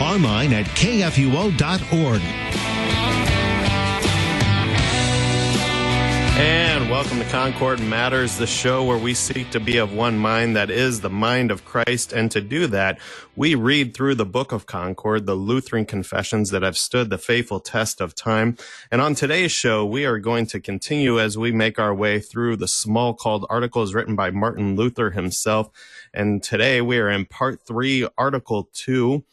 online at kfuo.org. And welcome to Concord Matters, the show where we seek to be of one mind, that is the mind of Christ. And to do that, we read through the book of Concord, the Lutheran confessions that have stood the faithful test of time. And on today's show, we are going to continue as we make our way through the Smalcald Articles written by Martin Luther himself. And today we are in part three, article two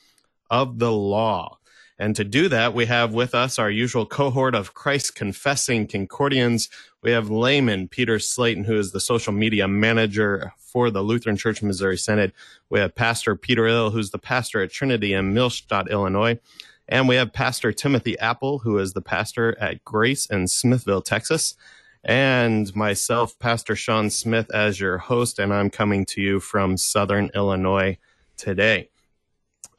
of the law. And to do that, we have with us our usual cohort of Christ confessing Concordians. We have layman Peter Slayton, who is the social media manager for the Lutheran Church Missouri Synod. We have Pastor Peter Ill, who's the pastor at Trinity in Millstadt, Illinois. And we have Pastor Timothy Apple, who is the pastor at Grace in Smithville, Texas. And myself, Pastor Sean Smith, as your host, and I'm coming to you from Southern Illinois today.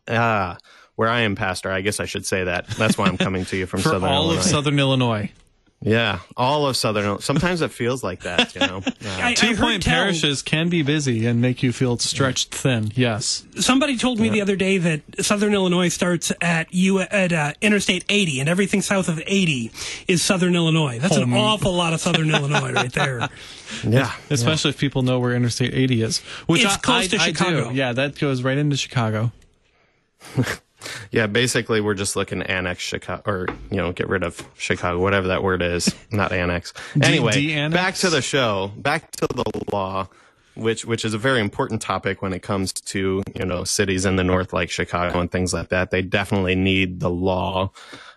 Ah, uh, where I am pastor. I guess I should say that. That's why I'm coming to you from For Southern all Illinois. of Southern Illinois. Yeah, all of Southern. Sometimes it feels like that, you know. I, Two I point tell- parishes can be busy and make you feel stretched thin. Yes. Somebody told me the other day that Southern Illinois starts at U at uh, Interstate 80, and everything south of 80 is Southern Illinois. That's an Oh, awful lot of Southern Illinois right there. yeah, Especially if people know where Interstate 80 is, which It's I, close I- to I Chicago. do. Yeah, that goes right into Chicago. yeah. Basically, we're just looking to annex Chicago, or you know, get rid of Chicago, whatever that word is. Not annex. Anyway, de-annex? back to the show. Back to the law. Which, which is a very important topic when it comes to you know cities in the north like Chicago and things like that. They definitely need the law,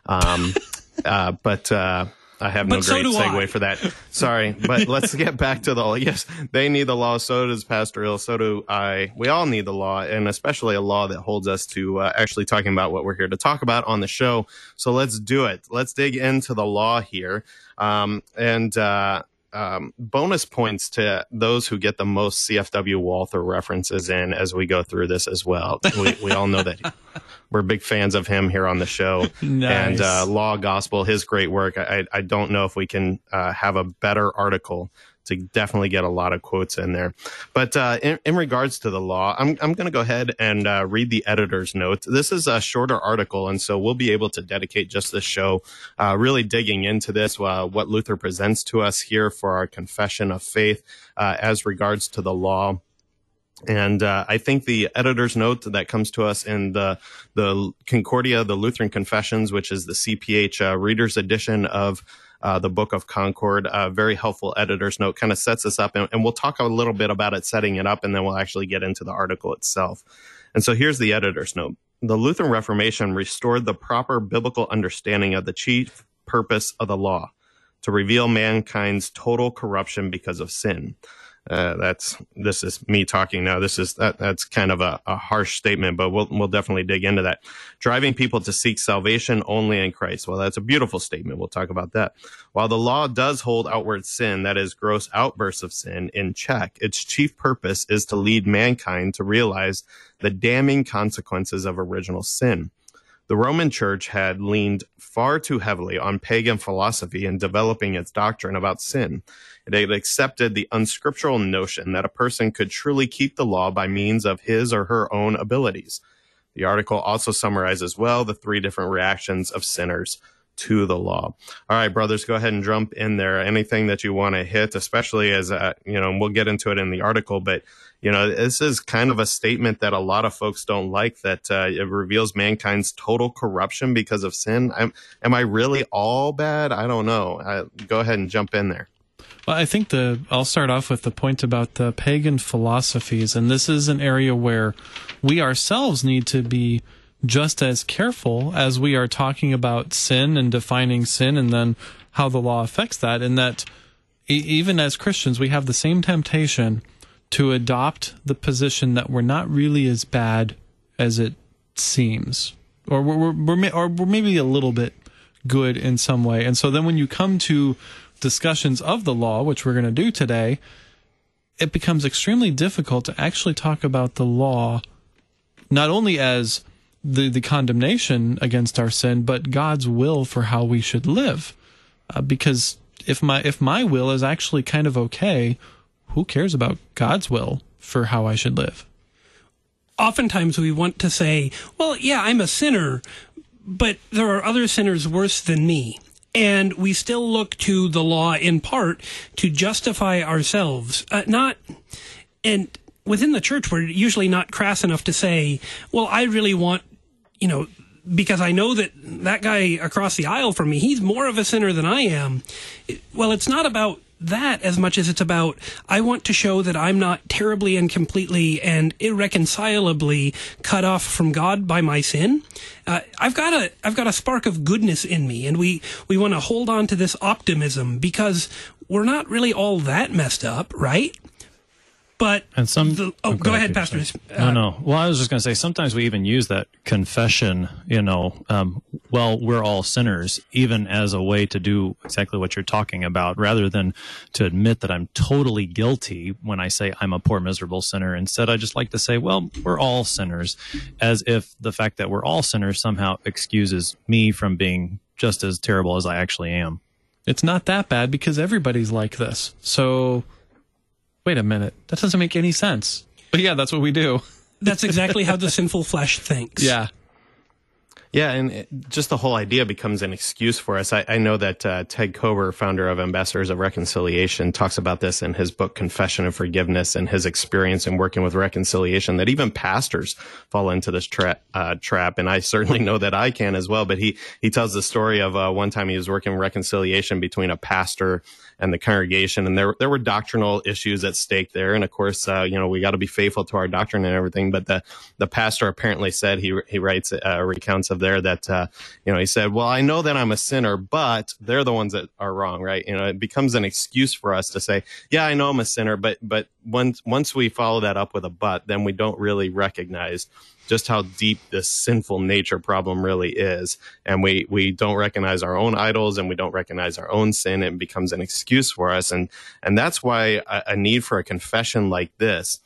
um, uh, but uh, I have no But so great do segue I. for that. Sorry, but let's get back to the law. Yes, they need the law. So does Pastor Ill. So do I. We all need the law, and especially a law that holds us to uh, actually talking about what we're here to talk about on the show. So let's do it. Let's dig into the law here. Um, and uh, um, bonus points to those who get the most CFW Walther references in as we go through this as well. We, we all know that we're big fans of him here on the show. Nice. And uh, Law Gospel, his great work. I, I don't know if we can uh, have a better article to definitely get a lot of quotes in there. But uh, in, in regards to the law, I'm, I'm going to go ahead and uh, read the editor's notes. This is a shorter article, and so we'll be able to dedicate just this show uh, really digging into this, uh, what Luther presents to us here for our confession of faith uh, as regards to the law. And uh, I think the editor's note that comes to us in the the Concordia, the Lutheran Confessions, which is the CPH uh, Reader's Edition of uh, the Book of Concord, a very helpful editor's note, kind of sets us up, and, and we'll talk a little bit about it setting it up, and then we'll actually get into the article itself. And so here's the editor's note: The Lutheran Reformation restored the proper biblical understanding of the chief purpose of the law to reveal mankind's total corruption because of sin. Uh, that's this is me talking now. This is that that's kind of a, a harsh statement, but we'll we'll definitely dig into that. Driving people to seek salvation only in Christ. Well, that's a beautiful statement. We'll talk about that. While the law does hold outward sin, that is gross outbursts of sin, in check, its chief purpose is to lead mankind to realize the damning consequences of original sin. The Roman Church had leaned far too heavily on pagan philosophy in developing its doctrine about sin. It had accepted the unscriptural notion that a person could truly keep the law by means of his or her own abilities. The article also summarizes well the three different reactions of sinners to the law. All right, brothers, go ahead and jump in there. Anything that you want to hit, especially as uh, you know, we'll get into it in the article, but you know, this is kind of a statement that a lot of folks don't like. That uh, it reveals mankind's total corruption because of sin. I'm, am I really all bad? I don't know. Uh, go ahead and jump in there. Well, I think the I'll start off with the point about the pagan philosophies, and this is an area where we ourselves need to be just as careful as we are talking about sin and defining sin, and then how the law affects that. In that, even as Christians, we have the same temptation to adopt the position that we're not really as bad as it seems or we're, we're, or we're maybe a little bit good in some way. And so then when you come to discussions of the law, which we're going to do today, it becomes extremely difficult to actually talk about the law not only as the, the condemnation against our sin, but God's will for how we should live. Uh, because if my if my will is actually kind of okay, who cares about God's will for how I should live? Oftentimes we want to say, well, yeah, I'm a sinner, but there are other sinners worse than me. And we still look to the law in part to justify ourselves. Uh, not, and within the church, we're usually not crass enough to say, well, I really want, you know, because I know that that guy across the aisle from me, he's more of a sinner than I am. Well, it's not about that as much as it's about I want to show that I'm not terribly and completely and irreconcilably cut off from God by my sin. Uh, I've got a I've got a spark of goodness in me, and we we want to hold on to this optimism because we're not really all that messed up, right? But and some. The, oh, go, ahead Pastor. Uh, no, no. Well, I was just going to say sometimes we even use that confession. You know, um, well, we're all sinners, even as a way to do exactly what you're talking about, rather than to admit that I'm totally guilty when I say I'm a poor, miserable sinner. Instead, I just like to say, well, we're all sinners, as if the fact that we're all sinners somehow excuses me from being just as terrible as I actually am. It's not that bad because everybody's like this. So wait a minute, that doesn't make any sense. But yeah, that's what we do. That's exactly how the sinful flesh thinks. Yeah. Yeah, and it, just the whole idea becomes an excuse for us. I, I know that uh, Ted Kober, founder of Ambassadors of Reconciliation, talks about this in his book Confession of Forgiveness and his experience in working with reconciliation. That even pastors fall into this tra- uh, trap, and I certainly know that I can as well. But he he tells the story of uh, one time he was working reconciliation between a pastor and the congregation. And there, there were doctrinal issues at stake there. And of course, uh, you know, we got to be faithful to our doctrine and everything. But the, the pastor apparently said, he, he writes, uh, recounts of there that, uh, you know, he said, well, I know that I'm a sinner, but they're the ones that are wrong, right? You know, it becomes an excuse for us to say, yeah, I know I'm a sinner, but, but once, once we follow that up with a but, then we don't really recognize just how deep this sinful nature problem really is. And we, we don't recognize our own idols and we don't recognize our own sin. It becomes an excuse for us. And, and that's why a, a need for a confession like this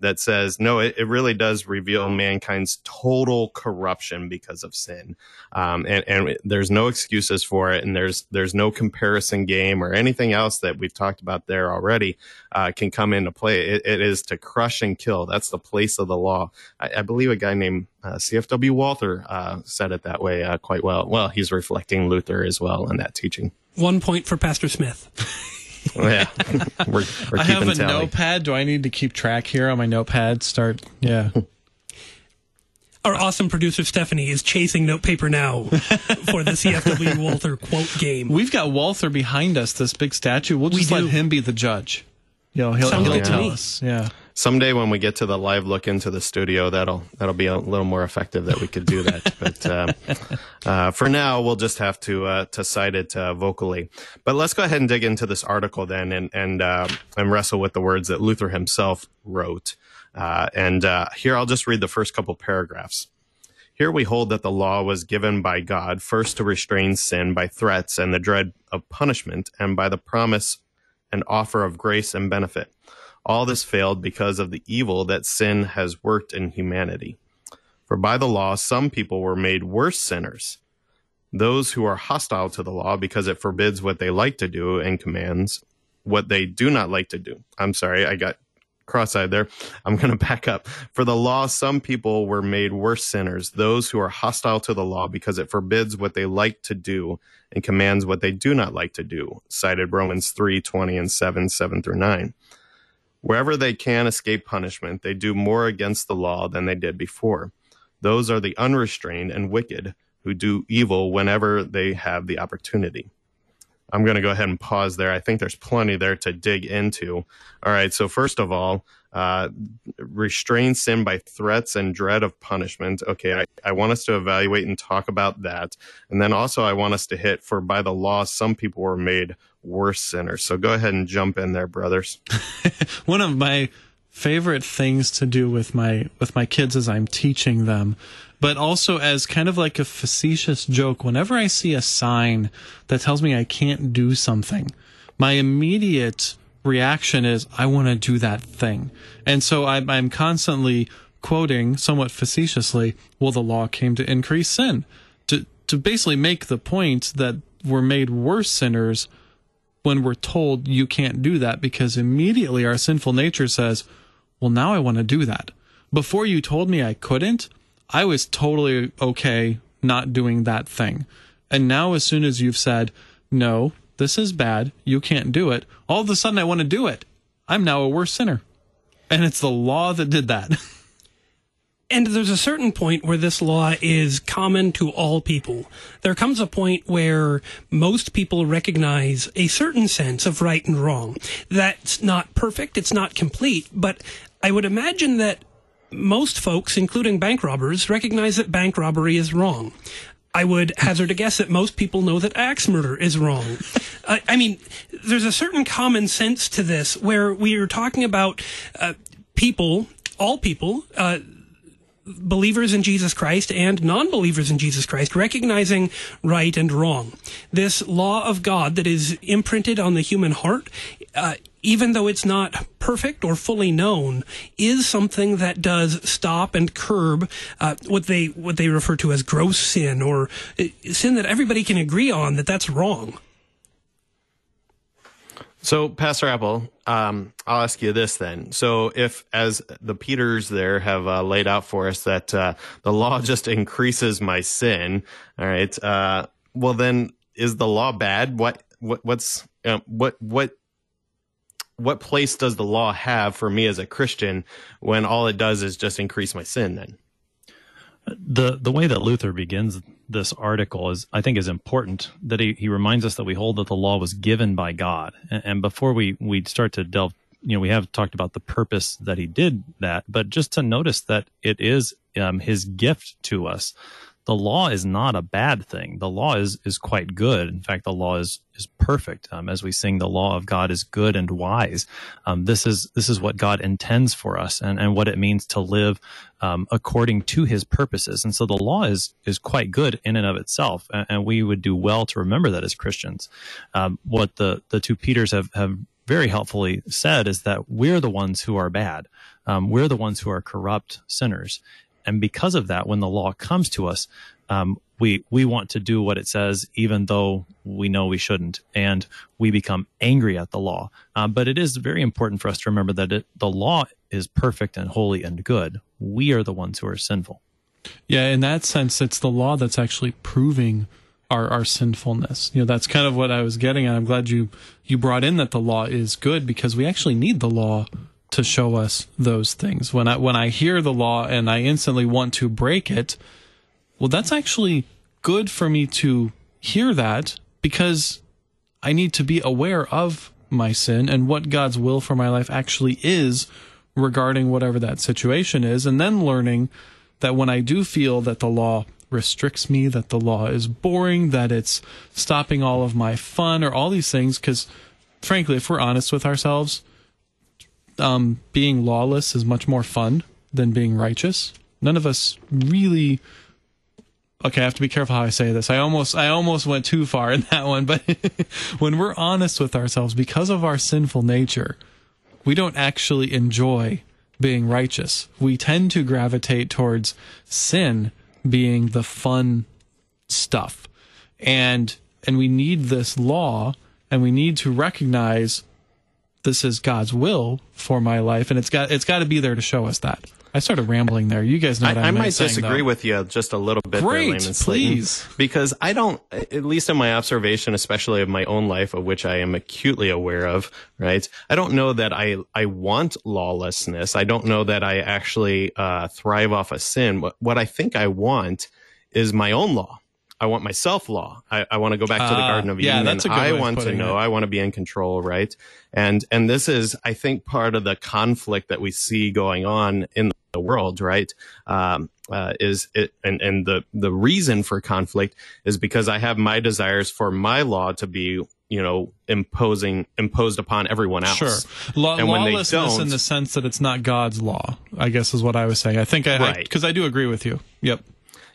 that says, no, it, it really does reveal mankind's total corruption because of sin. Um, and, and there's no excuses for it. And there's, there's no comparison game or anything else that we've talked about there already, uh, can come into play. It, it is to crush and kill. That's the place of the law. I, I believe a guy named uh, CFW Walther uh, said it that way uh, quite well. Well, he's reflecting Luther as well in that teaching. One point for Pastor Smith. yeah, we're, we're I have a tally. notepad. Do I need to keep track here on my notepad? Start, yeah. Our awesome producer Stephanie is chasing notepaper now for the CFW Walther quote game. We've got Walther behind us, this big statue. We'll just We let him be the judge. You know, he'll, Sounds he'll tell me. us. Yeah. Someday when we get to the live look into the studio, that'll that'll be a little more effective that we could do that. but uh, uh, for now, we'll just have to uh, to cite it uh, vocally. But let's go ahead and dig into this article then, and and uh, and wrestle with the words that Luther himself wrote. Uh, and uh, here I'll just read the first couple paragraphs. Here we hold that the law was given by God first to restrain sin by threats and the dread of punishment, and by the promise and offer of grace and benefit. All this failed because of the evil that sin has worked in humanity. For by the law, some people were made worse sinners. Those who are hostile to the law because it forbids what they like to do and commands what they do not like to do. I'm sorry, I got cross-eyed there. I'm going to back up. For the law, some people were made worse sinners, those who are hostile to the law because it forbids what they like to do and commands what they do not like to do. Cited Romans 3, 20 and 7, 7 through 9. Wherever they can escape punishment, they do more against the law than they did before. Those are the unrestrained and wicked who do evil whenever they have the opportunity. I'm going to go ahead and pause there. I think there's plenty there to dig into. All right. So first of all, uh, restrain sin by threats and dread of punishment. Okay. I, I want us to evaluate and talk about that. And then also I want us to hit for by the law, some people were made worse sinners. So go ahead and jump in there, brothers. One of my favorite things to do with my with my kids as I'm teaching them, but also as kind of like a facetious joke. Whenever I see a sign that tells me I can't do something, my immediate reaction is I want to do that thing, and so I'm, I'm constantly quoting somewhat facetiously, "Well, the law came to increase sin," to to basically make the point that we're made worse sinners when we're told you can't do that because immediately our sinful nature says, well, now I want to do that. Before you told me I couldn't, I was totally okay not doing that thing. And now, as soon as you've said, no, this is bad, you can't do it, all of a sudden I want to do it. I'm now a worse sinner. And it's the law that did that. And there's a certain point where this law is common to all people. There comes a point where most people recognize a certain sense of right and wrong. That's not perfect, it's not complete, but I would imagine that most folks, including bank robbers, recognize that bank robbery is wrong. I would hazard a guess that most people know that axe murder is wrong. uh, I mean, there's a certain common sense to this where we are talking about uh, people, all people, uh, believers in Jesus Christ and non-believers in Jesus Christ, recognizing right and wrong. This law of God that is imprinted on the human heart, uh, even though it's not perfect or fully known, is something that does stop and curb uh, what they what they refer to as gross sin or uh, sin that everybody can agree on that that's wrong. So, Pastor Apple, um, I'll ask you this then. So, if, as the Peters there have uh, laid out for us, that uh, the law just increases my sin, all right, uh, well, then is the law bad? What, what, what's, uh, what, what, what place does the law have for me as a Christian when all it does is just increase my sin then? the the way that Luther begins this article is I think is important that he, he reminds us that we hold that the law was given by God. And, and before we we start to delve you know we have talked about the purpose that he did that, but just to notice that it is um, his gift to us the law is not a bad thing. The law is is quite good. In fact, the law is is perfect. Um, as we sing, the law of God is good and wise. Um, this is this is what God intends for us, and and what it means to live um, according to His purposes. And so, the law is is quite good in and of itself, and, and we would do well to remember that as Christians. Um, what the the two Peters have have very helpfully said is that we're the ones who are bad. Um, we're the ones who are corrupt sinners. And because of that, when the law comes to us, um, we we want to do what it says, even though we know we shouldn't, and we become angry at the law. Uh, but it is very important for us to remember that it, the law is perfect and holy and good. We are the ones who are sinful. Yeah, in that sense, it's the law that's actually proving our our sinfulness. You know, that's kind of what I was getting at. I'm glad you you brought in that the law is good because we actually need the law to show us those things. When I when I hear the law and I instantly want to break it, well that's actually good for me to hear that because I need to be aware of my sin and what God's will for my life actually is regarding whatever that situation is and then learning that when I do feel that the law restricts me, that the law is boring, that it's stopping all of my fun or all these things cuz frankly if we're honest with ourselves, um, being lawless is much more fun than being righteous. None of us really. Okay, I have to be careful how I say this. I almost, I almost went too far in that one. But when we're honest with ourselves, because of our sinful nature, we don't actually enjoy being righteous. We tend to gravitate towards sin being the fun stuff, and and we need this law, and we need to recognize this is God's will for my life, and it's got it's got to be there to show us that. I started rambling there. You guys know what I, I, I might saying, disagree though. with you just a little bit. Great, there, please. because I don't, at least in my observation, especially of my own life, of which I am acutely aware of, right? I don't know that I I want lawlessness. I don't know that I actually uh, thrive off of sin. What what I think I want is my own law. I want my self law. I, I want to go back to the Ah, Garden of yeah, Eden. that's a good I want to know. it. I want to be in control, right? And and this is, I think, part of the conflict that we see going on in the world, right? Um, uh, is it and and the the reason for conflict is because I have my desires for my law to be you know, imposing imposed upon everyone else. Sure. Law, and when they lawlessness in the sense that it's not God's law, I guess is what I was saying. I think I, Right. because I, do agree with you. Yep.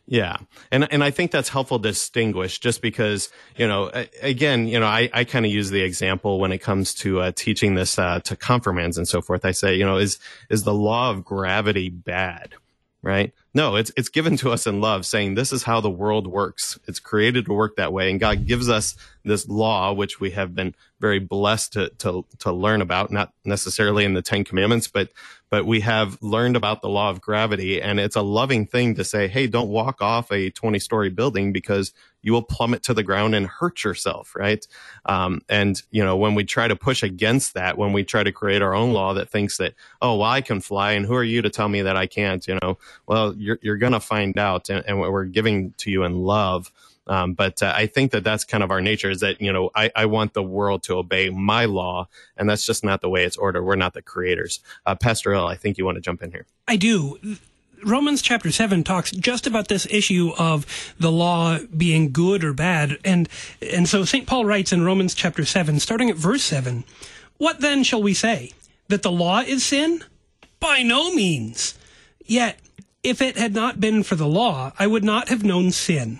Yeah. And, and I think that's helpful to distinguish just because, you know, again, you know, I, I kind of use the example when it comes to uh, teaching this uh, to confirmands and so forth. I say, you know, is, is the law of gravity bad? Right? No, it's, it's given to us in love saying this is how the world works. It's created to work that way. And God gives us this law, which we have been very blessed to, to, to learn about, not necessarily in the Ten Commandments, but, but we have learned about the law of gravity. And it's a loving thing to say, Hey, don't walk off a 20 story building because you will plummet to the ground and hurt yourself. Right. Um, and, you know, when we try to push against that, when we try to create our own law that thinks that, oh, well, I can fly and who are you to tell me that I can't, you know, well, you're, you're going to find out and, and we're giving to you in love. Um, but uh, I think that that's kind of our nature is that, you know, I, I want the world to obey my law, and that's just not the way it's ordered. We're not the creators. Uh, Pastor Ill, I think you want to jump in here. I do. Romans chapter 7 talks just about this issue of the law being good or bad. And, and so St. Paul writes in Romans chapter 7, starting at verse 7, What then shall we say? That the law is sin? By no means. Yet, if it had not been for the law, I would not have known sin.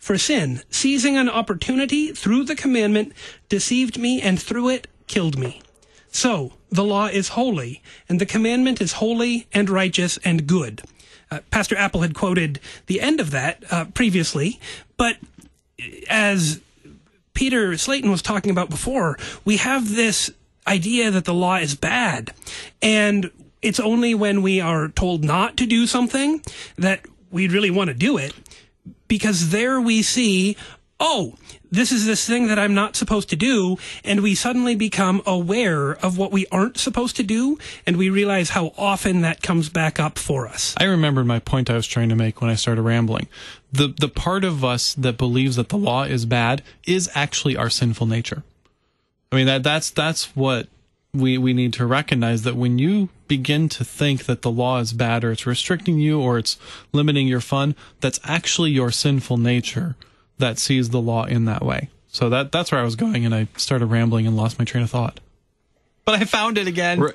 For sin, seizing an opportunity through the commandment, deceived me and through it killed me. So, the law is holy, and the commandment is holy and righteous and good. Uh, Pastor Apple had quoted the end of that uh, previously, but as Peter Slayton was talking about before, we have this idea that the law is bad. And it's only when we are told not to do something that we really want to do it. Because there we see, oh, this is this thing that I'm not supposed to do. And we suddenly become aware of what we aren't supposed to do. And we realize how often that comes back up for us. I remembered my point I was trying to make when I started rambling. The the part of us that believes that the law is bad is actually our sinful nature. I mean that that's that's what we we need to recognize that when you begin to think that the law is bad or it's restricting you or it's limiting your fun, that's actually your sinful nature that sees the law in that way. So that that's where I was going and I started rambling and lost my train of thought. But I found it again. Right.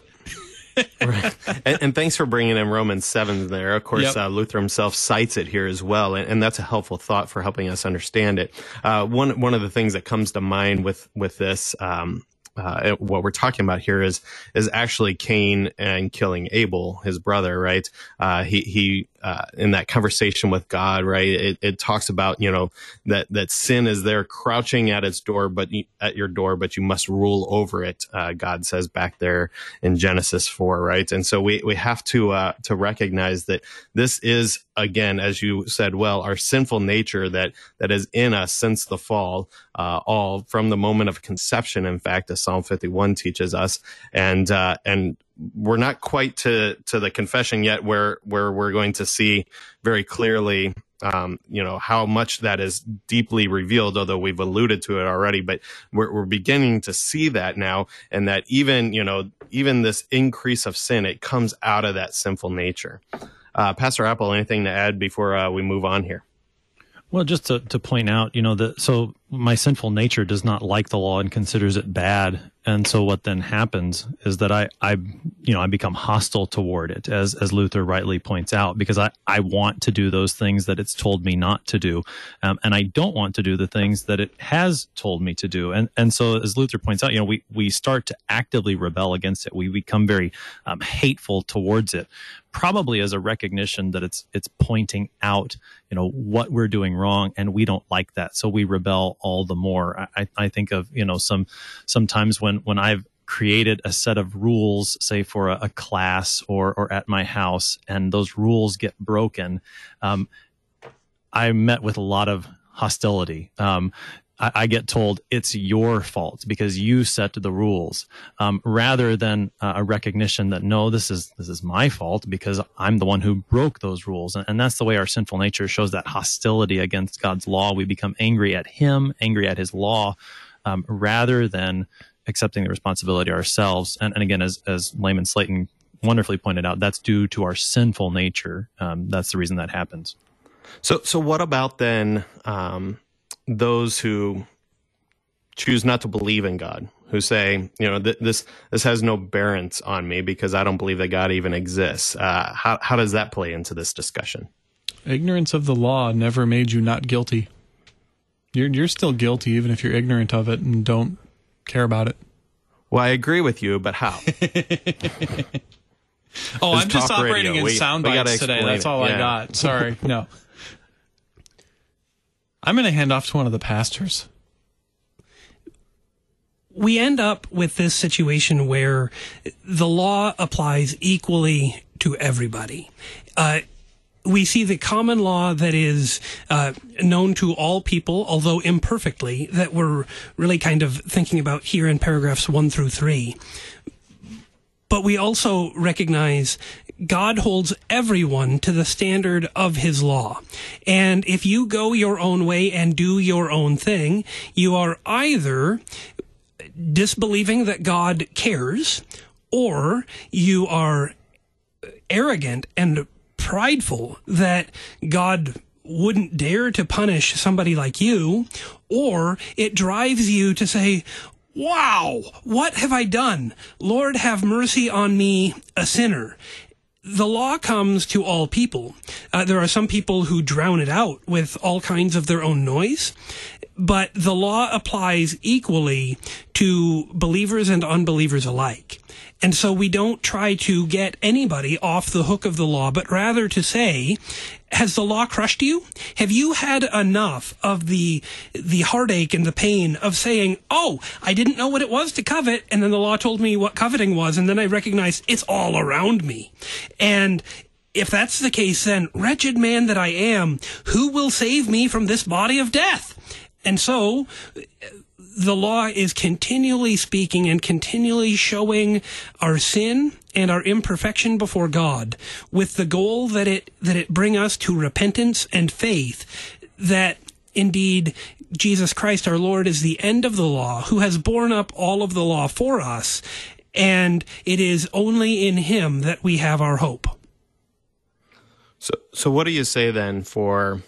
right. And, and thanks for bringing in Romans 7 there. Of course, Yep. uh, Luther himself cites it here as well. And, and that's a helpful thought for helping us understand it. Uh, one, one of the things that comes to mind with, with this, um, uh, what we're talking about here is is actually Cain and killing Abel, his brother, right? Uh, he he uh, in that conversation with God, right? It, it talks about you know that that sin is there crouching at its door, but at your door, but you must rule over it. Uh, God says back there in Genesis four, right? And so we we have to uh, to recognize that this is again, as you said, well, our sinful nature that that is in us since the fall, uh, all from the moment of conception. In fact, as Psalm 51 teaches us, and uh, and we're not quite to to the confession yet, where where we're going to see very clearly. Um, you know how much that is deeply revealed, although we've alluded to it already. But we're, we're beginning to see that now, and that even you know even this increase of sin, it comes out of that sinful nature. Uh, Pastor Apple, anything to add before uh, we move on here? Well, just to, to point out, you know, that so my sinful nature does not like the law and considers it bad. And so what then happens is that I, I, you know, I become hostile toward it, as, as Luther rightly points out, because I, I want to do those things that it's told me not to do. Um, and I don't want to do the things that it has told me to do. And, and so as Luther points out, you know, we, we start to actively rebel against it. We become very um, hateful towards it probably as a recognition that it's it's pointing out you know what we're doing wrong and we don't like that so we rebel all the more. I i think of you know some sometimes when when i've created a set of rules say for a, a class or or at my house and those rules get broken um, i met with a lot of hostility. Um, I, I, get told it's your fault because you set the rules, um, rather than uh, a recognition that no, this is this is my fault because I'm the one who broke those rules, and, and that's the way our sinful nature shows that hostility against God's law. We become angry at Him, angry at His law, um, rather than accepting the responsibility ourselves. And, and again, as as Layman Slayton wonderfully pointed out, that's due to our sinful nature. Um, that's the reason that happens. So, so what about then? Um those who choose not to believe in God, who say, you know, th- this this has no bearance on me because I don't believe that God even exists. Uh, how how does that play into this discussion? Ignorance of the law never made you not guilty. You're you're still guilty even if you're ignorant of it and don't care about it. Well, I agree with you, but how? oh, I'm just operating radio. in sound bites today. That's all yeah. I got. Sorry, no. I'm going to hand off to one of the pastors. We end up with this situation where the law applies equally to everybody. Uh, we see the common law that is uh, known to all people, although imperfectly, that we're really kind of thinking about here in paragraphs one through three. But we also recognize God holds everyone to the standard of his law. And if you go your own way and do your own thing, you are either disbelieving that God cares or you are arrogant and prideful that God wouldn't dare to punish somebody like you, or it drives you to say, Wow, what have I done? Lord, have mercy on me, a sinner the law comes to all people. Uh, there are some people who drown it out with all kinds of their own noise, but the law applies equally to believers and unbelievers alike. And so we don't try to get anybody off the hook of the law, but rather to say, has the law crushed you? Have you had enough of the the heartache and the pain of saying, "Oh, I didn't know what it was to covet," and then the law told me what coveting was, and then I recognized it's all around me. And if that's the case, then wretched man that I am, who will save me from this body of death? And so the law is continually speaking and continually showing our sin and our imperfection before God with the goal that it that it bring us to repentance and faith that indeed Jesus Christ our Lord is the end of the law who has borne up all of the law for us and it is only in him that we have our hope. So so what do you say then for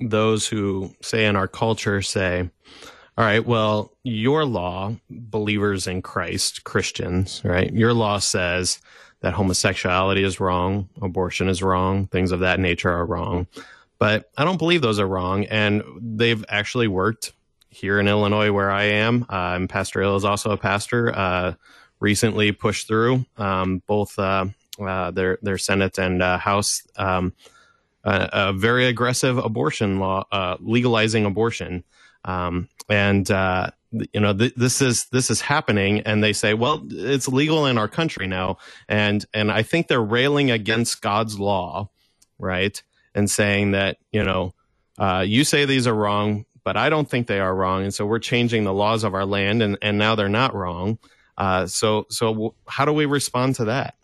those who say in our culture say all right, well, your law, believers in Christ, Christians, right? Your law says that homosexuality is wrong, abortion is wrong, things of that nature are wrong. But I don't believe those are wrong. And they've actually worked here in Illinois where I am. Uh, and Pastor Ill is also a pastor, uh, recently pushed through um, both uh, uh their, their Senate and uh, House. Um, a, a, very aggressive abortion law, uh, legalizing abortion. Um, and uh, you know th- this is this is happening, and they say, well, it's legal in our country now, and and I think they're railing against God's law, right, and saying that you know uh, you say these are wrong, but I don't think they are wrong, and so we're changing the laws of our land, and and now they're not wrong. Uh, so so how do we respond to that?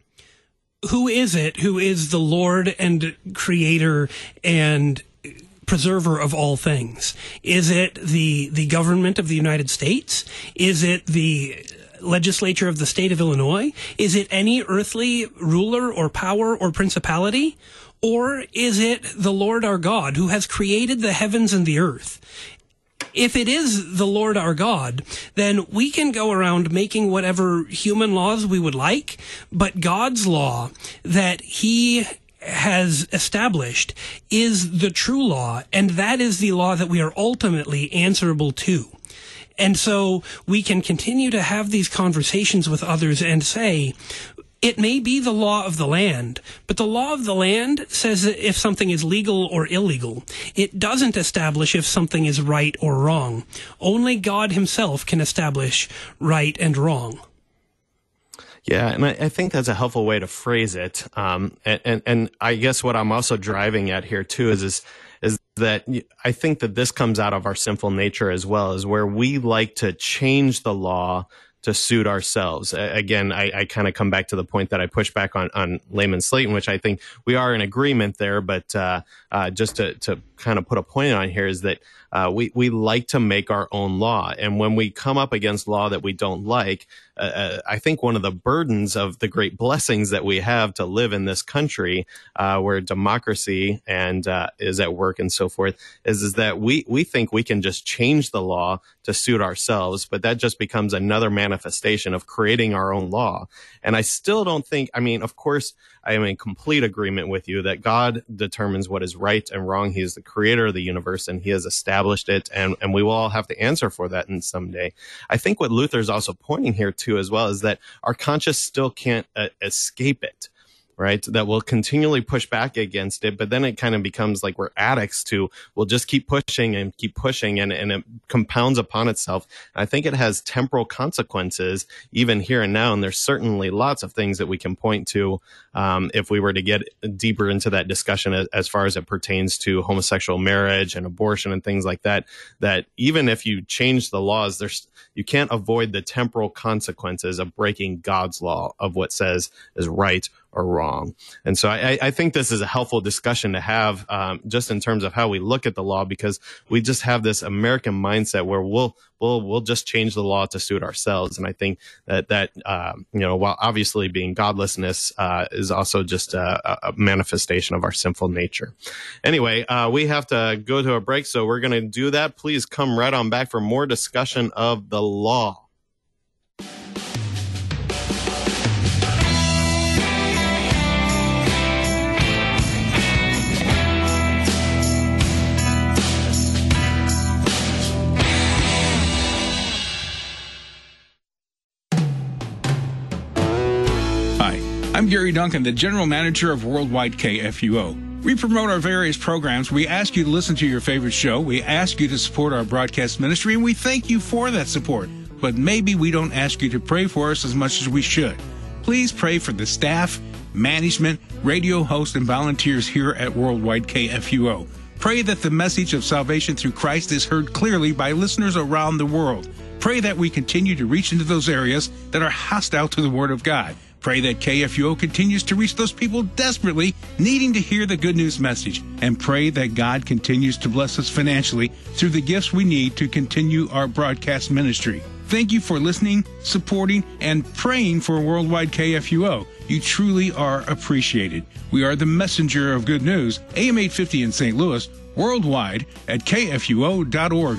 Who is it who is the Lord and Creator and preserver of all things? Is it the, the government of the United States? Is it the legislature of the state of Illinois? Is it any earthly ruler or power or principality? Or is it the Lord our God who has created the heavens and the earth? If it is the Lord our God, then we can go around making whatever human laws we would like, but God's law that he has established is the true law, and that is the law that we are ultimately answerable to. And so we can continue to have these conversations with others and say, it may be the law of the land, but the law of the land says that if something is legal or illegal. It doesn't establish if something is right or wrong. Only God himself can establish right and wrong. Yeah, and I, I, think that's a helpful way to phrase it. Um, and, and, and I guess what I'm also driving at here too is is is that I think that this comes out of our sinful nature as well, is where we like to change the law to suit ourselves. Again, I, I kind of come back to the point that I push back on, on Layman Slayton, which I think we are in agreement there. But uh, uh, just to, to kind of put a point on here is that uh, we we like to make our own law, and when we come up against law that we don't like, uh, uh, I think one of the burdens of the great blessings that we have to live in this country, uh, where democracy and uh, is at work and so forth, is is that we we think we can just change the law to suit ourselves, but that just becomes another manifestation of creating our own law. And I still don't think. I mean, of course, I am in complete agreement with you that God determines what is right and wrong. He is the creator of the universe and he has established it. And, and we will all have to answer for that in some day. I think what Luther is also pointing here to as well is that our conscience still can't uh, escape it right? That will continually push back against it, but then it kind of becomes like we're addicts to, we'll just keep pushing and keep pushing and, and it compounds upon itself. I think it has temporal consequences even here and now. And there's certainly lots of things that we can point to um, if we were to get deeper into that discussion as, as far as it pertains to homosexual marriage and abortion and things like that, that even if you change the laws, there's, you can't avoid the temporal consequences of breaking God's law of what says is right or wrong. And so I, I think this is a helpful discussion to have um, just in terms of how we look at the law because we just have this American mindset where we'll we'll we'll just change the law to suit ourselves. And I think that that um, you know while obviously being godlessness uh, is also just a, a, manifestation of our sinful nature. Anyway, uh, we have to go to a break, so we're going to do that. Please come right on back for more discussion of the law. Duncan, the General Manager of Worldwide KFUO. We promote our various programs. We ask you to listen to your favorite show. We ask you to support our broadcast ministry, and we thank you for that support. But maybe we don't ask you to pray for us as much as we should. Please pray for the staff, management, radio hosts, and volunteers here at Worldwide KFUO. Pray that the message of salvation through Christ is heard clearly by listeners around the world. Pray that we continue to reach into those areas that are hostile to the Word of God. Pray that KFUO continues to reach those people desperately needing to hear the good news message. And pray that God continues to bless us financially through the gifts we need to continue our broadcast ministry. Thank you for listening, supporting, and praying for Worldwide KFUO. You truly are appreciated. We are the messenger of good news, AM 850 in St. Louis, worldwide at kfuo.org.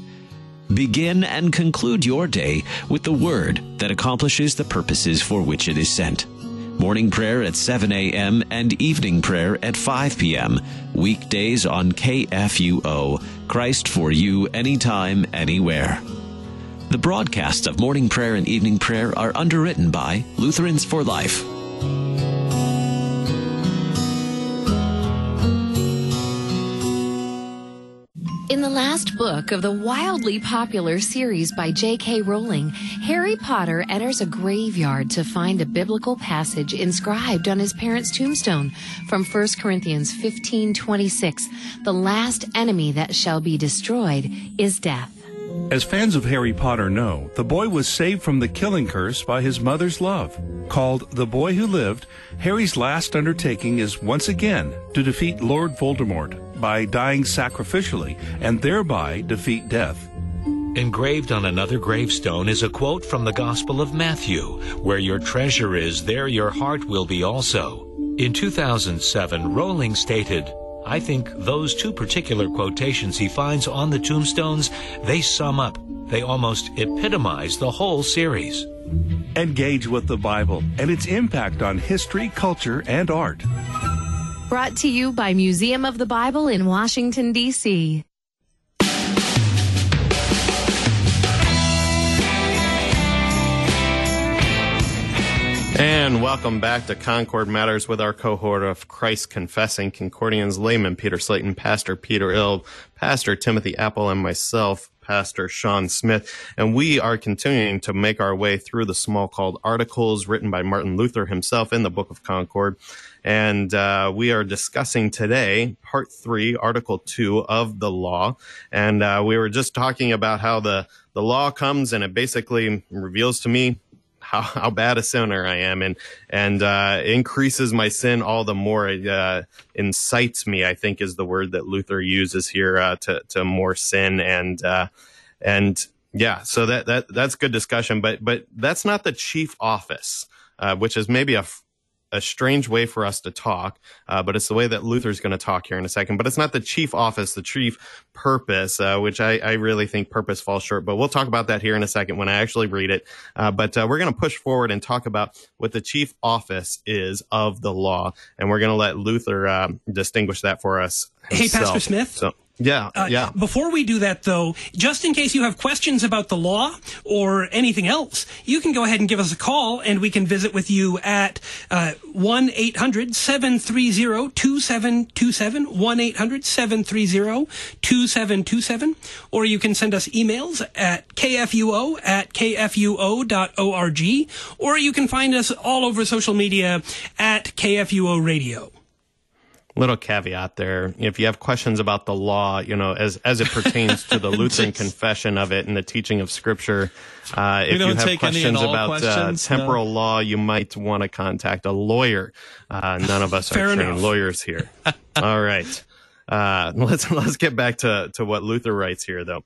Begin and conclude your day with the word that accomplishes the purposes for which it is sent. Morning prayer at 7 a.m. and evening prayer at 5 p.m. Weekdays on KFUO. Christ for you anytime, anywhere. The broadcasts of morning prayer and evening prayer are underwritten by Lutherans for Life. Last book of the wildly popular series by J.K. Rowling, Harry Potter enters a graveyard to find a biblical passage inscribed on his parents' tombstone from 1 Corinthians 15:26. The last enemy that shall be destroyed is death. As fans of Harry Potter know, the boy was saved from the killing curse by his mother's love. Called The Boy Who Lived, Harry's last undertaking is once again to defeat Lord Voldemort by dying sacrificially and thereby defeat death. Engraved on another gravestone is a quote from the Gospel of Matthew Where your treasure is, there your heart will be also. In 2007, Rowling stated, I think those two particular quotations he finds on the tombstones, they sum up, they almost epitomize the whole series. Engage with the Bible and its impact on history, culture, and art. Brought to you by Museum of the Bible in Washington, D.C. And welcome back to Concord Matters with our cohort of Christ Confessing Concordians layman Peter Slayton, Pastor Peter Ill, Pastor Timothy Apple, and myself, Pastor Sean Smith. And we are continuing to make our way through the Smalcald Articles written by Martin Luther himself in the Book of Concord. And uh, we are discussing today part three, article two of the law. And uh, we were just talking about how the, the law comes and it basically reveals to me how, how bad a sinner I am and and uh, increases my sin all the more. It uh, incites me, I think, is the word that Luther uses here uh, to to more sin and uh, and yeah. So that that that's good discussion, but but that's not the chief office, uh, which is maybe a a strange way for us to talk, uh, but it's the way that Luther's going to talk here in a second. But it's not the chief office, the chief purpose, uh, which I, I, really think purpose falls short. But we'll talk about that here in a second when I actually read it. Uh, but uh, we're going to push forward and talk about what the chief office is of the law, and we're going to let Luther uh, distinguish that for us. Himself. Hey, Pastor Smith. So, yeah, uh, yeah. Before we do that, though, just in case you have questions about the law or anything else, you can go ahead and give us a call and we can visit with you at uh, 1 800 730 2727. 1 800 730 2727. Or you can send us emails at kfuo at kfuo.org. Or you can find us all over social media at KFUO Radio little caveat there. If you have questions about the law, you know, as as it pertains to the Lutheran confession of it and the teaching of Scripture, uh, if you have questions about uh, questions, uh, temporal no. law, you might want to contact a lawyer. Uh, none of us are trained lawyers here. All right, uh, let's let's get back to to what Luther writes here, though.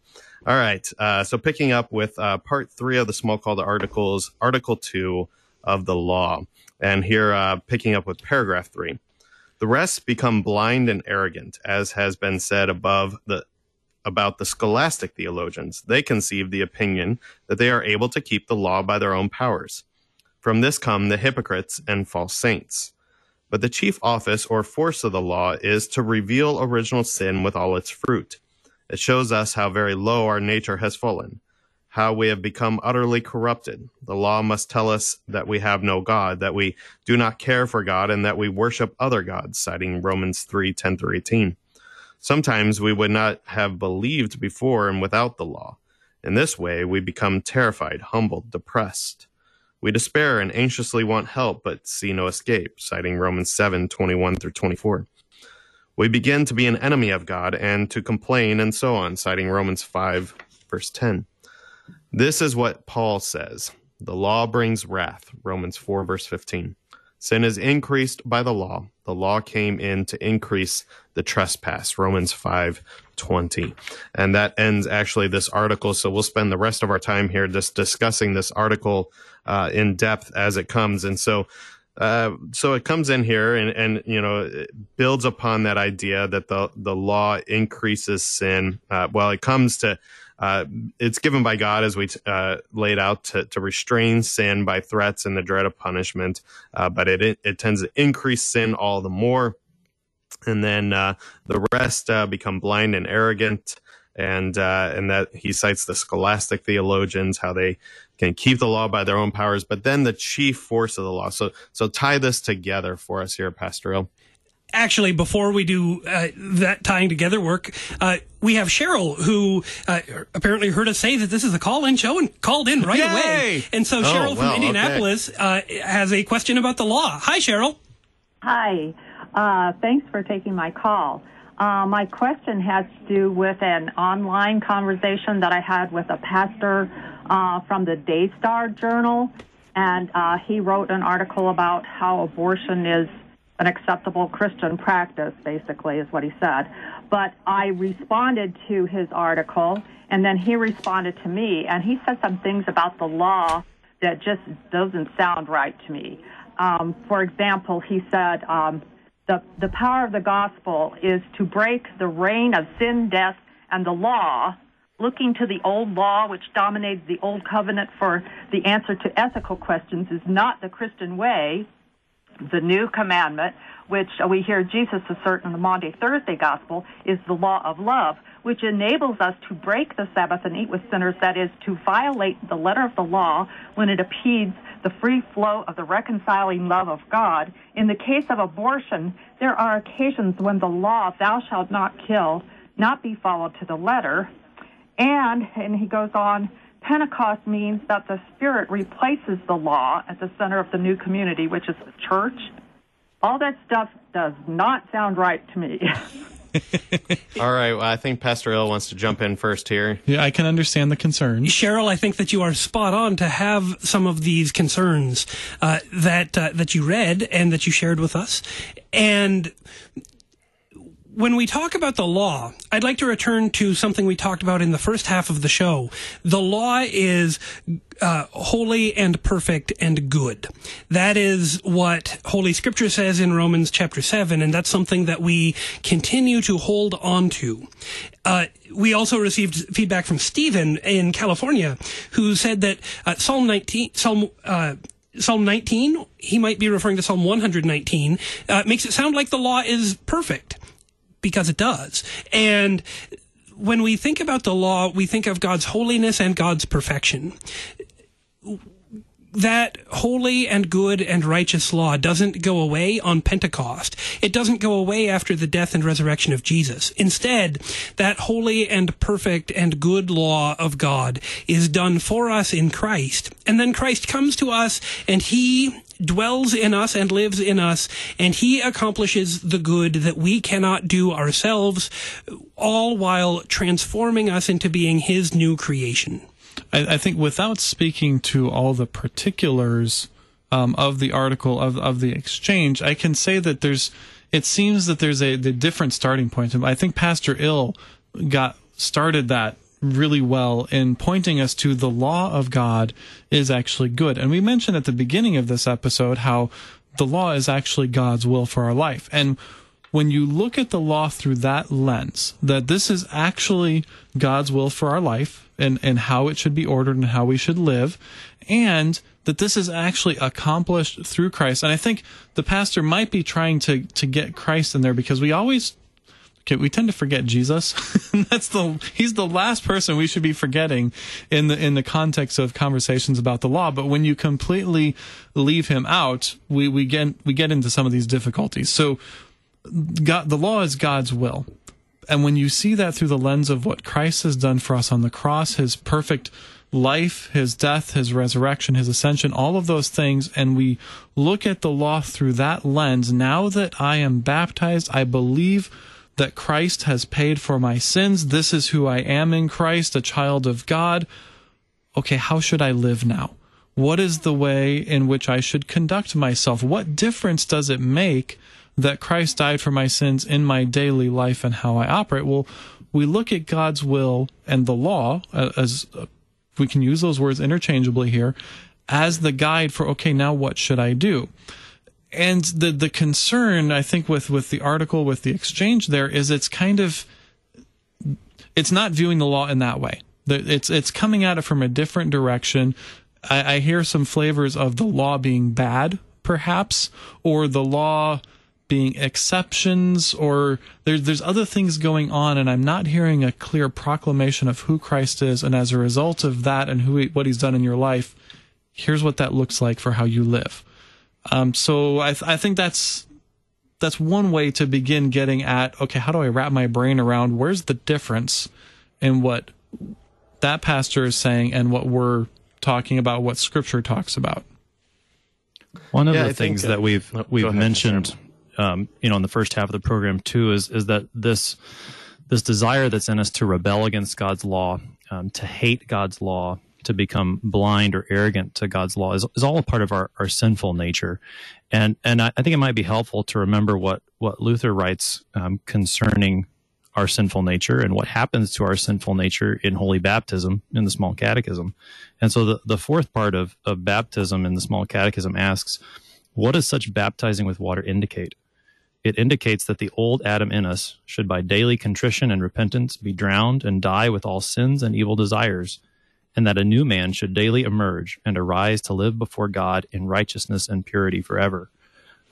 All right, uh, so picking up with part three of the Smalcald articles, Article two of the law, and here picking up with paragraph three. The rest become blind and arrogant, as has been said above the about the scholastic theologians. They conceive the opinion that they are able to keep the law by their own powers. From this come the hypocrites and false saints. But the chief office or force of the law is to reveal original sin with all its fruit. It shows us how very low our nature has fallen how we have become utterly corrupted. The law must tell us that we have no God, that we do not care for God, and that we worship other gods, citing Romans 3 10 through 18. Sometimes we would not have believed before and without the law. In this way, we become terrified, humbled, depressed. We despair and anxiously want help, but see no escape, citing Romans 7 21 through 24. We begin to be an enemy of God and to complain and so on, citing Romans 5, verse 10. This is what Paul says The law brings wrath, Romans 4, verse 15. Sin is increased by the law. The law came in to increase the trespass, Romans 5, 20. And that ends actually this article. So we'll spend the rest of our time here just discussing this article uh, in depth as it comes. And so uh, so it comes in here and, and you know it builds upon that idea that the the law increases sin. Uh, well, it comes to uh, it's given by God, as we uh, laid out, to, to, restrain sin by threats and the dread of punishment, uh, but it, it, tends to increase sin all the more. And then uh, the rest uh, become blind and arrogant, and uh, and that he cites the scholastic theologians how they can keep the law by their own powers, but then the chief force of the law. So so tie this together for us here, Pastor Ill actually, before we do uh, that tying together work, uh, we have Cheryl who uh, apparently heard us say that this is a call-in show and called in right Yay! away. And so oh, Cheryl well, from Indianapolis okay. Uh, has a question about the law. Hi, Cheryl. Hi. Uh, thanks for taking my call. Uh, my question has to do with an online conversation that I had with a pastor from the Daystar Journal, and he wrote an article about how abortion is an acceptable Christian practice, basically, is what he said. But I responded to his article, and then he responded to me, and he said some things about the law that just doesn't sound right to me. Um, for example, he said um, the the power of the gospel is to break the reign of sin, death, and the law looking to the old law, which dominated the old covenant for the answer to ethical questions, is not the Christian way. The new commandment, which we hear Jesus assert in the Maundy Thursday Gospel, is the law of love, which enables us to break the Sabbath and eat with sinners, that is, to violate the letter of the law when it impedes the free flow of the reconciling love of God. In the case of abortion, there are occasions when the law, thou shalt not kill, not be followed to the letter. And, and he goes on, Pentecost means that the Spirit replaces the law at the center of the new community, which is the church. All that stuff does not sound right to me. All right. Well, I think Pastor Ill wants to jump in first here. Yeah, I can understand the concern. Cheryl, I think that you are spot on to have some of these concerns uh, that uh, that you read and that you shared with us. And when we talk about the law, I'd like to return to something we talked about in the first half of the show. The law is uh, holy and perfect and good. That is what Holy Scripture says in Romans chapter 7, and that's something that we continue to hold on to. Uh, we also received feedback from Stephen in California, who said that uh, Psalm 19, Psalm, uh, Psalm 19, he might be referring to Psalm 119, uh, makes it sound like the law is perfect because it does. And when we think about the law, we think of God's holiness and God's perfection. That holy and good and righteous law doesn't go away on Pentecost. It doesn't go away after the death and resurrection of Jesus. Instead, that holy and perfect and good law of God is done for us in Christ. And then Christ comes to us and he dwells in us and lives in us, and he accomplishes the good that we cannot do ourselves, all while transforming us into being his new creation. I, I think without speaking to all the particulars um, of the article of of the exchange, I can say that there's. It seems that there's a the different starting point. I think Pastor Ill got started that really well in pointing us to the law of God is actually good. And we mentioned at the beginning of this episode how the law is actually God's will for our life. And when you look at the law through that lens, that this is actually God's will for our life and, and how it should be ordered and how we should live, and that this is actually accomplished through Christ. And I think the pastor might be trying to, to get Christ in there because we always we tend to forget Jesus. That's the he's the last person we should be forgetting in the in the context of conversations about the law. But when you completely leave him out, we we get we get into some of these difficulties. So, God, the law is God's will, and when you see that through the lens of what Christ has done for us on the cross, His perfect life, his death, his resurrection, his ascension, all of those things, and we look at the law through that lens, now that I am baptized, I believe that Christ has paid for my sins. This is who I am in Christ, a child of God. Okay, how should I live now? What is the way in which I should conduct myself? What difference does it make that Christ died for my sins in my daily life and how I operate? Well, we look at God's will and the law uh, as uh, we can use those words interchangeably here as the guide for okay, now what should I do? And the the concern I think with with the article with the exchange there is it's kind of it's not viewing the law in that way. It's it's coming at it from a different direction. I, I hear some flavors of the law being bad, perhaps, or the law being exceptions, or there's there's other things going on, and I'm not hearing a clear proclamation of who Christ is, and as a result of that and who he, what He's done in your life, here's what that looks like for how you live. Um, so I, th- I think that's that's one way to begin getting at okay, how do I wrap my brain around where's the difference in what that pastor is saying and what we're talking about, what Scripture talks about. One of yeah, the I things think, uh, that we've oh, we've ahead, mentioned, um, you know, in the first half of the program too, is is that this this desire that's in us to rebel against God's law, um, to hate God's law, to become blind or arrogant to God's law is, is all a part of our, our sinful nature. And, and I, I think it might be helpful to remember what, what Luther writes um, concerning our sinful nature and what happens to our sinful nature in holy baptism in the small catechism. And so the, the fourth part of, of baptism in the small catechism asks, what does such baptizing with water indicate? it indicates that the old Adam in us should by daily contrition and repentance be drowned and die with all sins and evil desires, and that a new man should daily emerge and arise to live before God in righteousness and purity forever.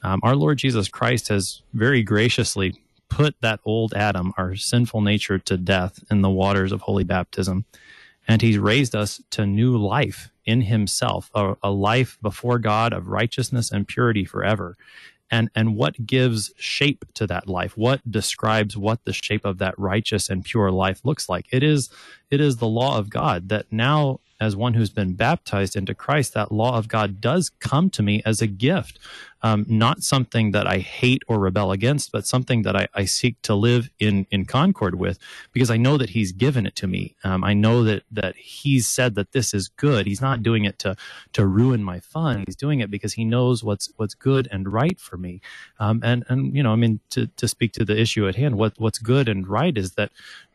Um, our Lord Jesus Christ has very graciously put that old Adam, our sinful nature, to death in the waters of holy baptism. And he's raised us to new life in himself, a, a life before God of righteousness and purity forever and and what gives shape to that life? What describes what the shape of that righteous and pure life looks like? It is it is the law of god that now as one who's been baptized into Christ, that law of God does come to me as a gift, um, not something that I hate or rebel against, but something that I, I, seek to live in in concord with, because I know that He's given it to me. Um, I know that that He's said that this is good. He's not doing it to to ruin my fun. He's doing it because He knows what's what's good and right for me. Um, and and you know, I mean, to to speak to the issue at hand, what what's good and right is that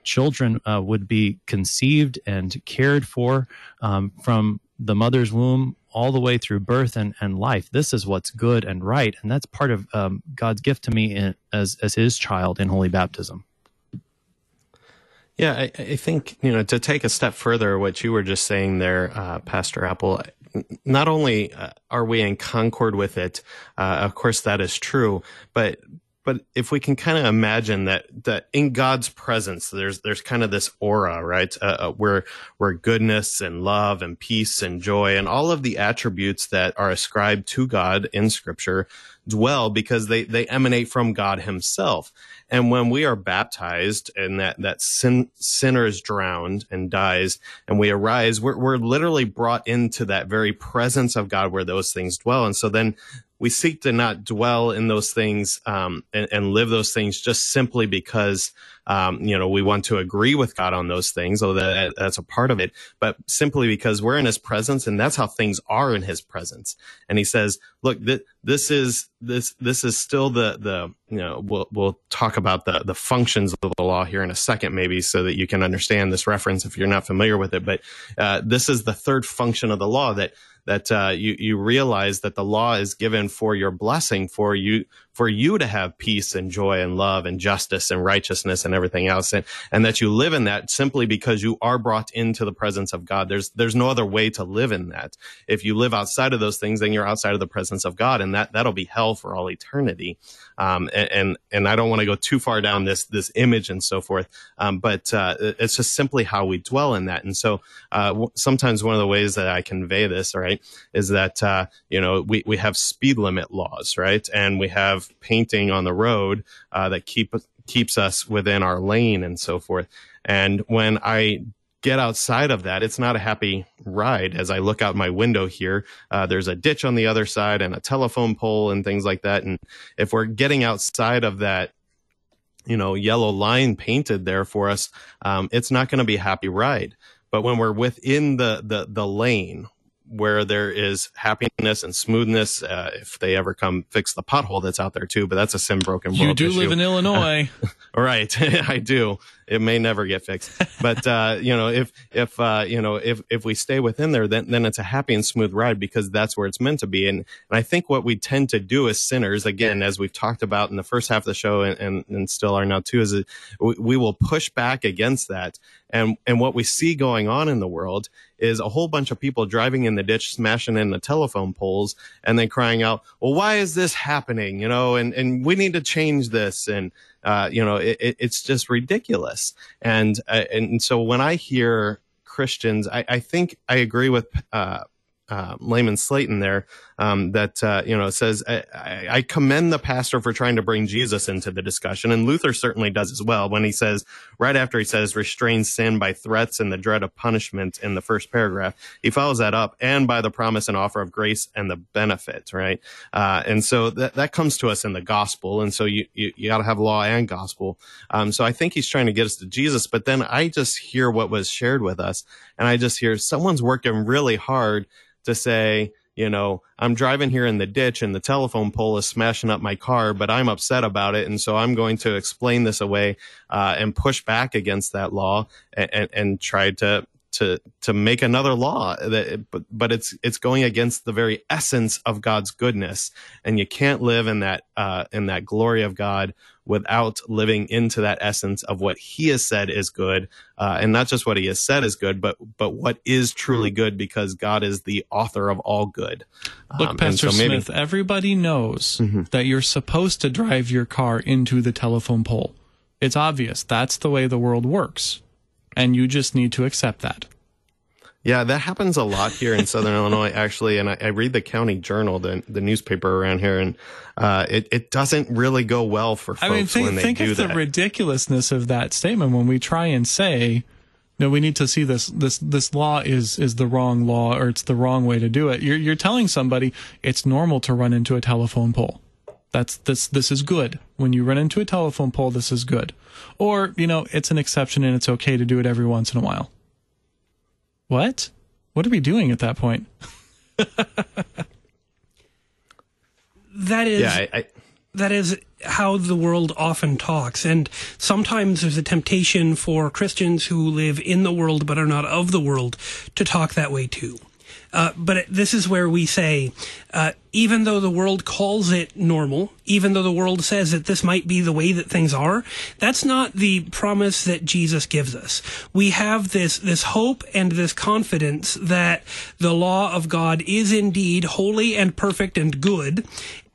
children uh, would be conceived and cared for um, from the mother's womb all the way through birth and, and life. This is what's good and right, and that's part of um, God's gift to me in, as as His child in holy baptism. Yeah, I, I, think you know to take a step further, what you were just saying there, uh, Pastor Apple. Not only uh, are we in concord with it, uh, of course that is true, but but if we can kind of imagine that that in God's presence, there's there's kind of this aura, right, uh, uh, where where goodness and love and peace and joy and all of the attributes that are ascribed to God in Scripture dwell because they they emanate from God Himself. And when we are baptized and that that sin, sinner is drowned and dies, and we arise, we're we're literally brought into that very presence of God where those things dwell. And so then we seek to not dwell in those things um, and, and, live those things just simply because um, you know we want to agree with God on those things, although that, that's a part of it, but simply because we're in His presence and that's how things are in His presence. And He says, "Look, th- this is this this is still the the you know we'll we'll talk about the the functions of the law here in a second, maybe, so that you can understand this reference if you're not familiar with it. But uh, this is the third function of the law that that uh, you you realize that the law is given for your blessing, for you for you to have peace and joy and love and justice and righteousness and everything else, and and that you live in that simply because you are brought into the presence of God. There's there's no other way to live in that. If you live outside of those things, then you're outside of the presence of God, and that that'll be hell for all eternity. Um, and, and, and I don't want to go too far down this this image and so forth, um, but uh, it's just simply how we dwell in that. And so uh, w- sometimes one of the ways that I convey this, right, is that uh, you know we we have speed limit laws, right, and we have painting on the road uh, that keep keeps us within our lane and so forth. And when I get outside of that, it's not a happy ride. As I look out my window here, uh, there's a ditch on the other side and a telephone pole and things like that. And if we're getting outside of that, you know, yellow line painted there for us, um, it's not going to be a happy ride. But when we're within the, the, the lane, where there is happiness and smoothness. Uh, if they ever come fix the pothole that's out there too, but that's a sim broken. world. You do issue. live in Illinois, right? I do. It may never get fixed, but uh, you know, if if uh, you know if if we stay within there, then then it's a happy and smooth ride because that's where it's meant to be. And and I think what we tend to do as sinners, again, as we've talked about in the first half of the show, and and, and still are now too, is we, we will push back against that. And and what we see going on in the world is a whole bunch of people driving in the ditch, smashing in the telephone poles, and then crying out, "Well, why is this happening?" You know, and and we need to change this, and uh, you know, it, it's just ridiculous. And uh, and so when I hear Christians, I, I think I agree with uh, uh, Layman Slayton there um, that uh, you know says I, I, commend the pastor for trying to bring Jesus into the discussion, and Luther certainly does as well when he says right after he says restrain sin by threats and the dread of punishment in the first paragraph, he follows that up and by the promise and offer of grace and the benefit, right? Uh, and so that that comes to us in the gospel, and so you you, you got to have law and gospel. Um, so I think he's trying to get us to Jesus, but then I just hear what was shared with us, and I just hear someone's working really hard to say, you know, I'm driving here in the ditch and the telephone pole is smashing up my car, but I'm upset about it. And so I'm going to explain this away uh, and push back against that law and, and, and try to to to make another law that but but it's it's going against the very essence of God's goodness. And you can't live in that uh, in that glory of God without living into that essence of what he has said is good. Uh, and not just what he has said is good but but what is truly good because God is the author of all good. Look um, pastor so maybe, smith everybody knows mm-hmm. that you're supposed to drive your car into the telephone pole. It's obvious. That's the way the world works and you just need to accept that. Yeah, that happens a lot here in Southern Illinois, actually. And I, I, read the county journal, the, the newspaper around here, and uh, it, it doesn't really go well for folks I mean, think, when they think do of that. the ridiculousness of that statement when we try and say, no, we need to see this, this, this law is, is the wrong law or it's the wrong way to do it. You're, you're telling somebody it's normal to run into a telephone pole. That's this this is good. When you run into a telephone pole, this is good. Or, you know, it's an exception and it's okay to do it every once in a while. What? What are we doing at that point? that is yeah, I, I, that is how the world often talks and sometimes there's a temptation for Christians who live in the world but are not of the world to talk that way too. Uh, but this is where we say, uh, even though the world calls it normal, even though the world says that this might be the way that things are, that's not the promise that Jesus gives us. We have this, this hope and this confidence that the law of God is indeed holy and perfect and good.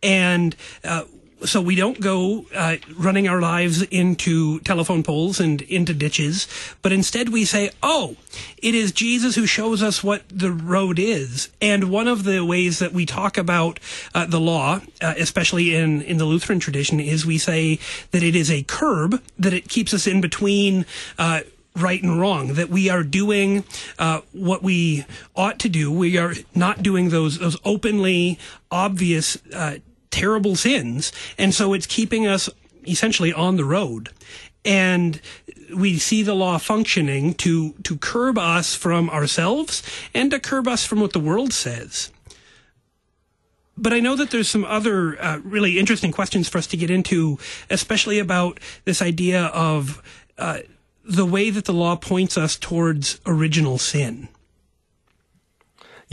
And, uh, so we don't go uh, running our lives into telephone poles and into ditches, but instead we say, "Oh, it is Jesus who shows us what the road is." And one of the ways that we talk about uh, the law, uh, especially in in the Lutheran tradition, is we say that it is a curb that it keeps us in between uh, right and wrong, that we are doing uh, what we ought to do. We are not doing those those openly obvious uh, terrible sins. And so it's keeping us essentially on the road. And we see the law functioning to, to curb us from ourselves and to curb us from what the world says. But I know that there's some other uh, really interesting questions for us to get into, especially about this idea of uh, the way that the law points us towards original sin.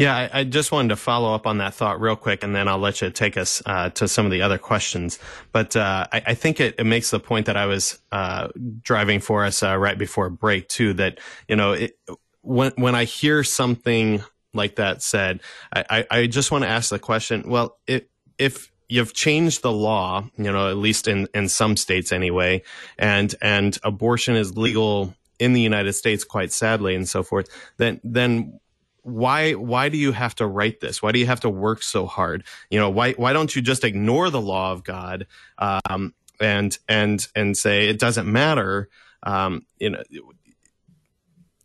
Yeah, I, I, just wanted to follow up on that thought real quick, and then I'll let you take us uh, to some of the other questions. But uh, I, I, think it, it, makes the point that I was uh, driving for us uh, right before break too. That you know, it, when when I hear something like that said, I, I just want to ask the question: Well, if if you've changed the law, you know, at least in in some states anyway, and and abortion is legal in the United States, quite sadly, and so forth, then then why why do you have to write this? Why do you have to work so hard? You know why why don't you just ignore the law of god um, and and and say it doesn't matter um, you know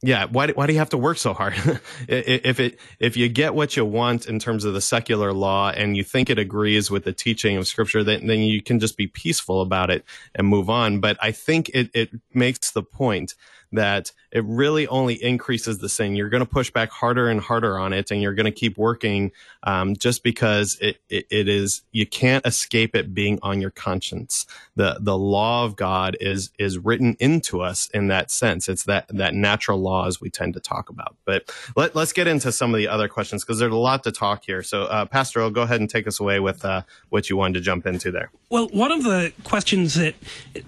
yeah why, why do you have to work so hard? If it if you get what you want in terms of the secular law and you think it agrees with the teaching of scripture then, then you can just be peaceful about it and move on. But i think it, it makes the point that it really only increases the sin. You're going to push back harder and harder on it, and you're going to keep working um, just because it, it, it is you can't escape it being on your conscience. the The law of God is is written into us in that sense. It's that that natural law as we tend to talk about. But let, us get into some of the other questions because there's a lot to talk here. So, uh, Pastor, I'll go ahead and take us away with uh, what you wanted to jump into there. Well, one of the questions that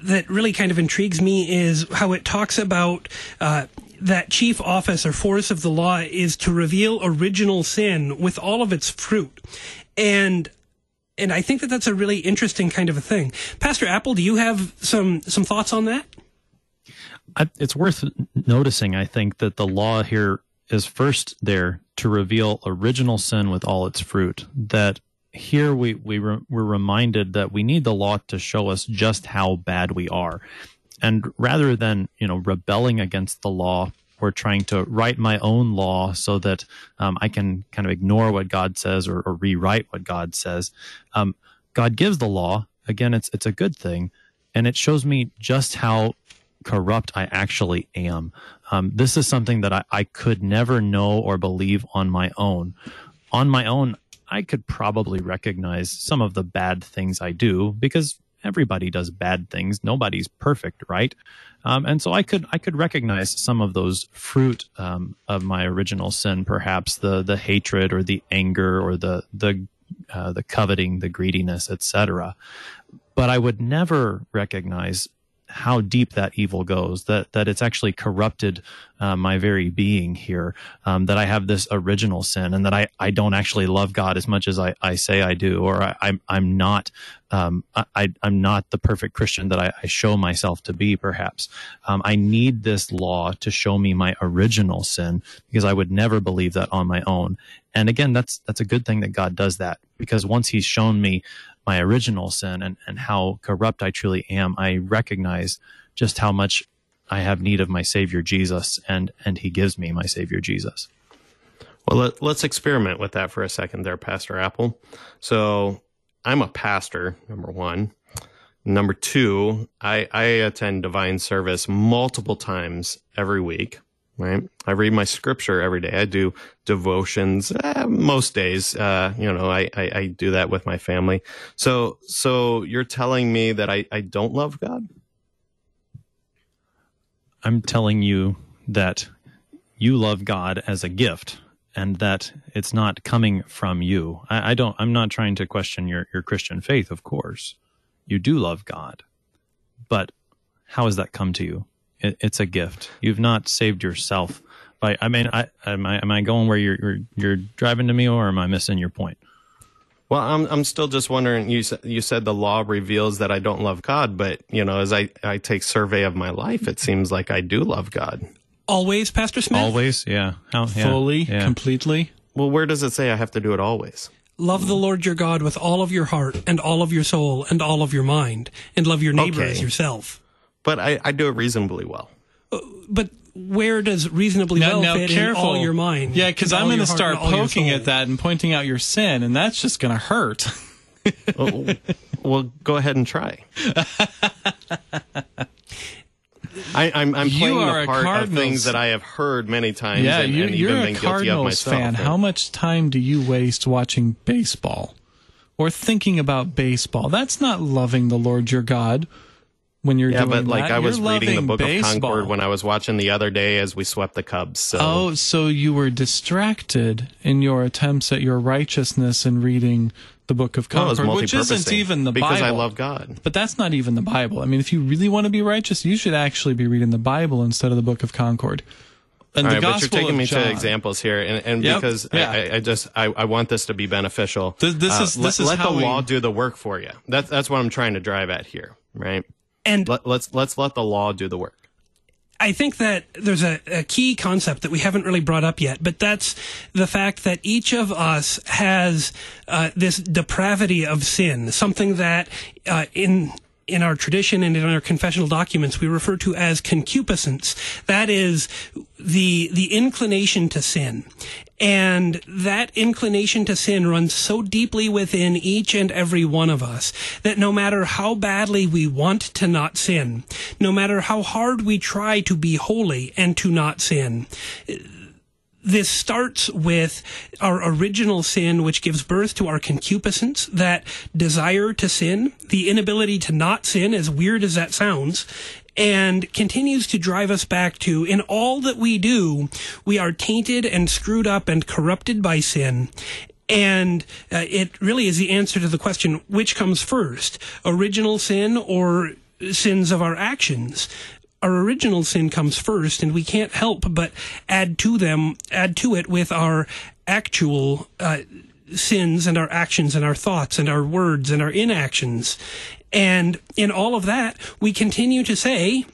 that really kind of intrigues me is how it talks about. Uh, Uh, that chief office or force of the law is to reveal original sin with all of its fruit. And and I think that that's a really interesting kind of a thing. Pastor Apple, do you have some some thoughts on that? I, it's worth noticing, I think, that the law here is first there to reveal original sin with all its fruit. That here we we re, we're reminded that we need the law to show us just how bad we are and rather than you know rebelling against the law or trying to write my own law so that um, I can kind of ignore what God says or, or rewrite what God says, um, God gives the law. Again, it's it's a good thing, and it shows me just how corrupt I actually am. Um, this is something that I, I could never know or believe on my own. On my own, I could probably recognize some of the bad things I do because everybody does bad things. Nobody's perfect, right? Um, and so I could I could recognize some of those fruit um, of my original sin, perhaps the the hatred or the anger or the the uh, the coveting, the greediness, etc. But I would never recognize how deep that evil goes that that it's actually corrupted uh, my very being here um, that I have this original sin and that I, I don't actually love God as much as I, I say I do or I, I'm I'm not um, I, I'm not the perfect Christian that I, I show myself to be perhaps um, I need this law to show me my original sin because I would never believe that on my own and again that's that's a good thing that God does that because once he's shown me my original sin and, and how corrupt I truly am, I recognize just how much I have need of my Savior Jesus, and and He gives me my Savior Jesus. Well, let, let's experiment with that for a second, there, Pastor Apple. So, I'm a pastor. Number one. Number two, I, I attend divine service multiple times every week right? I read my scripture every day. I do devotions eh, most days. Uh, you know, I, I, I, do that with my family. So, so you're telling me that I, I don't love God? I'm telling you that you love God as a gift and that it's not coming from you. I, I don't, I'm not trying to question your, your Christian faith, of course. You do love God, but how has that come to you? It, it's a gift. You've not saved yourself by. I mean, I am I am I going where you're you're, you're driving to me, or am I missing your point? Well, I'm I'm still just wondering. You you said the law reveals that I don't love God, but you know, as I I take survey of my life, it seems like I do love God. Always, Pastor Smith. Always, yeah. How, yeah. Fully, yeah. completely. Well, where does it say I have to do it always? Love the Lord your God with all of your heart and all of your soul and all of your mind, and love your neighbor okay. as yourself but I, I do it reasonably well. Uh, but where does reasonably now, well now fit careful. in all your mind? Yeah, because I'm going to start poking at that and pointing out your sin, and that's just going to hurt. well, well, go ahead and try. I, am playing the part of things that I have heard many times. Yeah, and, you, and you're a Cardinals fan. How much time do you waste watching baseball or thinking about baseball? That's not loving the Lord your God when you're yeah, doing but like that. I was you're reading the Book baseball. of Concord when I was watching the other day as we swept the Cubs. So. Oh, so you were distracted in your attempts at your righteousness in reading the Book of Concord, no, which isn't even the because Bible. Because I love God. But that's not even the Bible. I mean, if you really want to be righteous, you should actually be reading the Bible instead of the Book of Concord. And All the right, Gospel but you're taking me John. to examples here, and, and yep, because yeah. I, I, just I, I, want this to be beneficial. This, this uh, is this let, is let how the we... law do the work for you. That's that's what I'm trying to drive at here, right? And let, let's let's let the law do the work. I think that there's a, a, key concept that we haven't really brought up yet, but that's the fact that each of us has uh, this depravity of sin, something that uh, in in our tradition and in our confessional documents we refer to as concupiscence. That is the the inclination to sin. And that inclination to sin runs so deeply within each and every one of us that no matter how badly we want to not sin, no matter how hard we try to be holy and to not sin, this starts with our original sin, which gives birth to our concupiscence, that desire to sin, the inability to not sin, as weird as that sounds, and continues to drive us back to in all that we do, we are tainted and screwed up and corrupted by sin. And uh, it really is the answer to the question which comes first, original sin or sins of our actions? our original sin comes first, and we can't help but add to them, add to it with our actual uh, sins and our actions and our thoughts and our words and our inactions. And in all of that, we continue to say,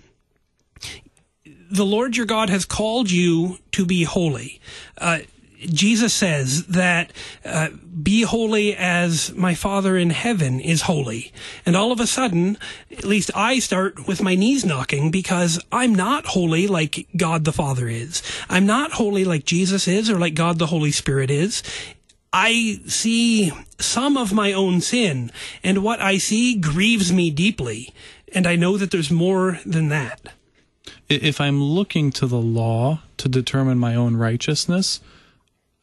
the Lord your God has called you to be holy. Uh, Jesus says that uh, be holy as my Father in heaven is holy. And all of a sudden, at least I start with my knees knocking because I'm not holy like God the Father is. I'm not holy like Jesus is or like God the Holy Spirit is. I see some of my own sin, and what I see grieves me deeply. And I know that there's more than that. If I'm looking to the law to determine my own righteousness,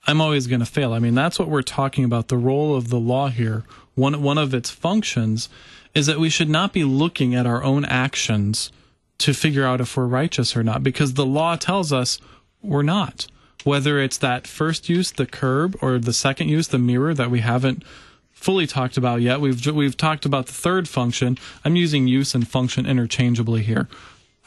I'm always going to fail. I mean, that's what we're talking about. The role of the law here, one one of its functions, is that we should not be looking at our own actions to figure out if we're righteous or not, because the law tells us we're not. Whether it's that first use, the curb, or the second use, the mirror, that we haven't fully talked about yet. We've we've talked about the third function. I'm using use and function interchangeably here.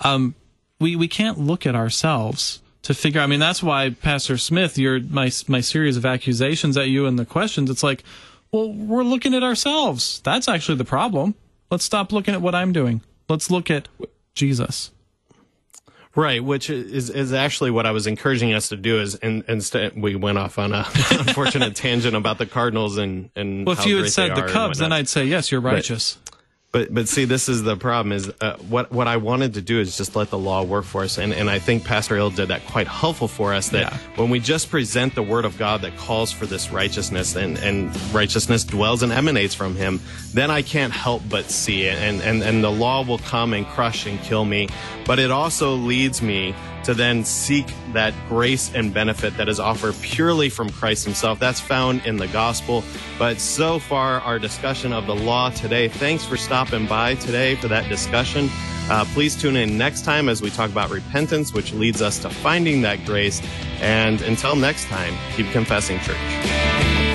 Um, we we can't look at ourselves to figure. I mean, that's why Pastor Smith, your my my series of accusations at you and the questions. It's like, well, we're looking at ourselves. That's actually the problem. Let's stop looking at what I'm doing. Let's look at Jesus. Right, which is is actually what I was encouraging us to do. Is in, instead we went off on a unfortunate tangent about the Cardinals and and. Well, if you had said the Cubs, then I'd say yes, you're righteous. But, but see, this is the problem. Is uh, what what I wanted to do is just let the law work for us, and and I think Pastor Ill did that quite helpful for us. That yeah. when we just present the Word of God that calls for this righteousness, and and righteousness dwells and emanates from Him, then I can't help but see it, and and and the law will come and crush and kill me, but it also leads me to then seek that grace and benefit that is offered purely from Christ Himself. That's found in the gospel. But so far, our discussion of the law today, thanks for stopping by today for that discussion. Uh, please tune in next time as we talk about repentance, which leads us to finding that grace. And until next time, keep confessing, church.